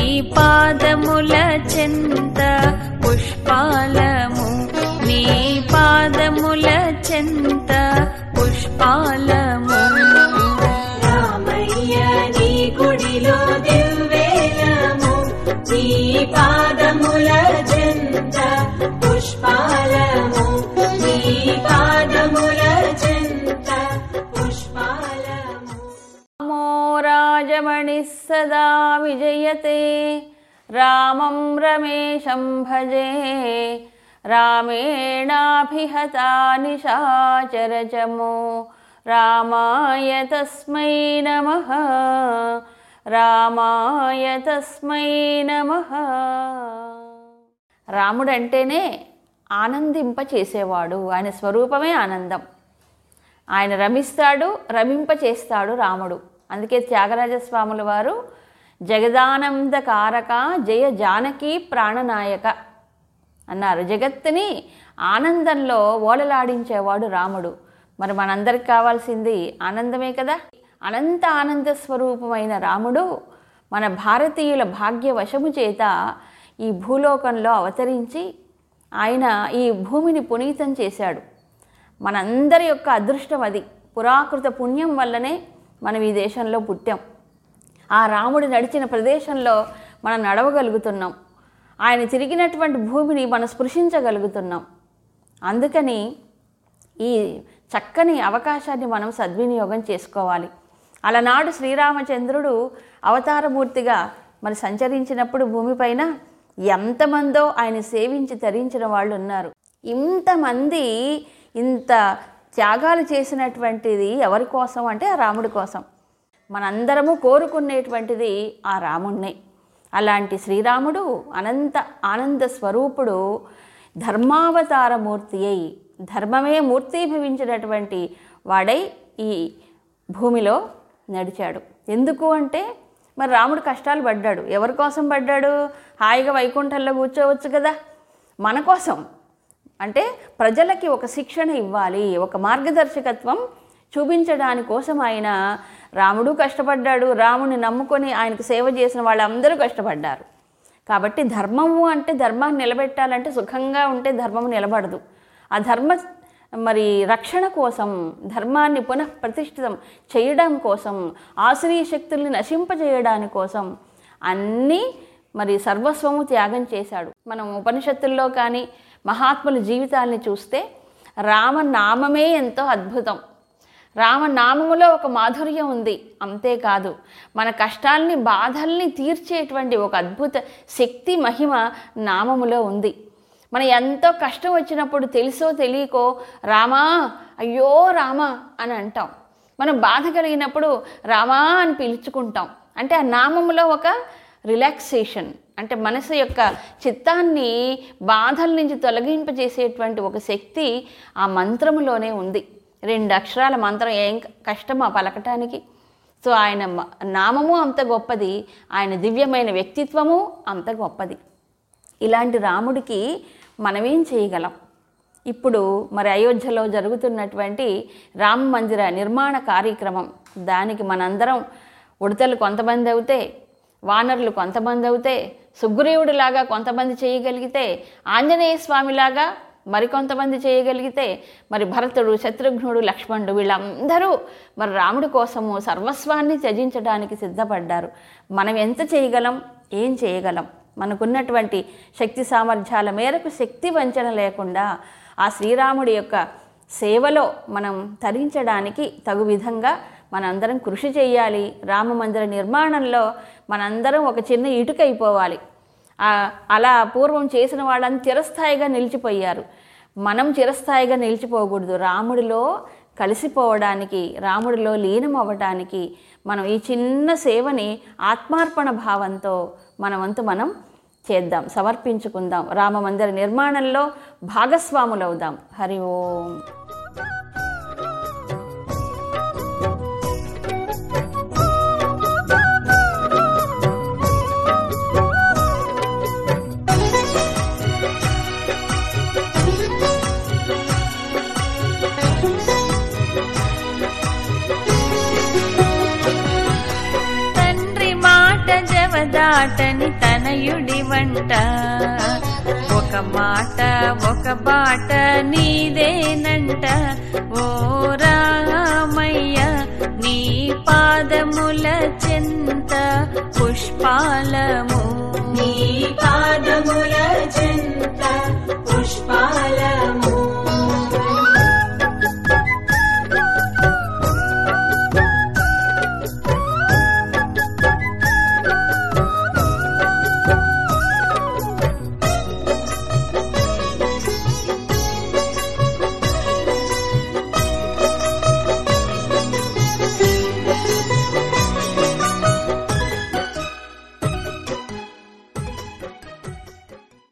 నీ పాదముల చెంత పుష్పాలము. నీ పాదముల చెంత పుష్పాలము. రామయ్య నీ గుడిలో దివ్వేలము నీ పాదముల చెంత పుష్పాల రాజమణి సదా విజయతే. రామం రమేశం భజే. రామేణాభిహతా నిశాచరచమో. రామాయ తస్మై నమః. రామాయ తస్మై నమ. రాముడంటేనే ఆనందింప చేసేవాడు ఆయన స్వరూపమే ఆనందం. ఆయన రమిస్తాడు రమింప చేస్తాడు రాముడు. అందుకే త్యాగరాజస్వాముల వారు జగదానంద కారక జయ జానకి ప్రాణనాయక అన్నారు. జగత్తుని ఆనందంలో ఓలలాడించేవాడు రాముడు. మరి మనందరికి కావాల్సింది ఆనందమే కదా? అనంత ఆనంద స్వరూపమైన రాముడు మన భారతీయుల భాగ్యవశము చేత ఈ భూలోకంలో అవతరించి ఆయన ఈ భూమిని పునీతం చేశాడు. మనందరి యొక్క అదృష్టం అది. పురాకృత పుణ్యం వల్లనే మనం ఈ దేశంలో పుట్టాం. ఆ రాముడు నడిచిన ప్రదేశంలో మనం నడవగలుగుతున్నాం. ఆయన తిరిగినటువంటి భూమిని మనం స్పృశించగలుగుతున్నాం. అందుకని ఈ చక్కని అవకాశాన్ని మనం సద్వినియోగం చేసుకోవాలి. అలనాడు శ్రీరామచంద్రుడు అవతారమూర్తిగా మరి సంచరించినప్పుడు భూమిపైన ఎంతమందో ఆయన సేవించి తరించిన వాళ్ళు ఉన్నారు ఇంతమంది ఇంత త్యాగాలు చేసినటువంటిది ఎవరి కోసం అంటే ఆ రాముడి కోసం. మనందరము కోరుకునేటువంటిది ఆ రాముణ్ణి. అలాంటి శ్రీరాముడు అనంత ఆనంద స్వరూపుడు ధర్మావతారమూర్తి అయి ధర్మమే మూర్తీభవించినటువంటి వాడై ఈ భూమిలో నడిచాడు. ఎందుకు అంటే మరి రాముడు కష్టాలు పడ్డాడు. ఎవరి కోసం పడ్డాడు? హాయిగా వైకుంఠంలో కూర్చోవచ్చు కదా. మన కోసం. అంటే ప్రజలకి ఒక శిక్షణ ఇవ్వాలి ఒక మార్గదర్శకత్వం చూపించడాని కోసం ఆయన రాముడు కష్టపడ్డాడు. రాముని నమ్ముకొని ఆయనకు సేవ చేసిన వాళ్ళందరూ కష్టపడ్డారు. కాబట్టి ధర్మము అంటే ధర్మాన్ని నిలబెట్టాలంటే సుఖంగా ఉంటే ధర్మం నిలబడదు. ఆ ధర్మ మరి రక్షణ కోసం ధర్మాన్ని పునః ప్రతిష్ఠితం చేయడం కోసం ఆశ్రయ శక్తుల్ని నశింపజేయడాని కోసం అన్నీ మరి సర్వస్వము త్యాగం చేశాడు. మనం ఉపనిషత్తుల్లో కానీ మహాత్ముల జీవితాల్ని చూస్తే రామనామమే ఎంతో అద్భుతం. రామనామములో ఒక మాధుర్యం ఉంది. అంతేకాదు మన కష్టాల్ని బాధల్ని తీర్చేటువంటి ఒక అద్భుత శక్తి మహిమ నామములో ఉంది. మన ఎంతో కష్టం వచ్చినప్పుడు తెలుసో తెలియకో రామా అయ్యో రామా అని అంటాం. మనం బాధ కలిగినప్పుడు రామా అని పిలుచుకుంటాం. అంటే ఆ నామములో ఒక రిలాక్సేషన్. అంటే మనసు యొక్క చిత్తాన్ని బాధల నుంచి తొలగింపజేసేటువంటి ఒక శక్తి ఆ మంత్రములోనే ఉంది. రెండు అక్షరాల మంత్రం ఏం కష్టమా పలకటానికి? సో ఆయన మ- నామము అంత గొప్పది ఆయన దివ్యమైన వ్యక్తిత్వము అంత గొప్పది. ఇలాంటి రాముడికి మనమేం చేయగలం? ఇప్పుడు మరి అయోధ్యలో జరుగుతున్నటువంటి రామ మందిర నిర్మాణ కార్యక్రమం దానికి మనందరం ఉడతలు కొంతమంది అవుతే వానరులు కొంతమంది అవుతే సుగ్రీవుడిలాగా కొంతమంది చేయగలిగితే ఆంజనేయ స్వామిలాగా మరికొంతమంది చేయగలిగితే మరి భరతుడు శత్రుఘ్నుడు లక్ష్మణుడు వీళ్ళందరూ మరి రాముడి కోసము సర్వస్వాన్ని త్యజించడానికి సిద్ధపడ్డారు. మనం ఎంత చేయగలం ఏం చేయగలం? మనకున్నటువంటి శక్తి సామర్థ్యాల మేరకు శక్తి వంచన లేకుండా ఆ శ్రీరాముడి యొక్క సేవలో మనం తరించడానికి తగు విధంగా మనందరం కృషి చేయాలి. రామ మందిర నిర్మాణంలో మనందరం ఒక చిన్న ఇటుక అయిపోవాలి అలా పూర్వం చేసిన వాళ్ళని చిరస్థాయిగా నిలిచిపోయారు. మనం చిరస్థాయిగా నిలిచిపోకూడదు. రాముడిలో కలిసిపోవడానికి రాముడిలో లీనం అవ్వడానికి మనం ఈ చిన్న సేవని ఆత్మార్పణ భావంతో మనవంతు మనం చేద్దాం సమర్పించుకుందాం. రామ మందిర నిర్మాణంలో భాగస్వాములవుదాం. హరి ఓం. దాటని తనయుడి వంట. ఒక మాట ఒక బాట నీదేనంట. ఓ రామయ్య నీ పాదముల చెంత పుష్పాలము. నీ పాదముల చెంత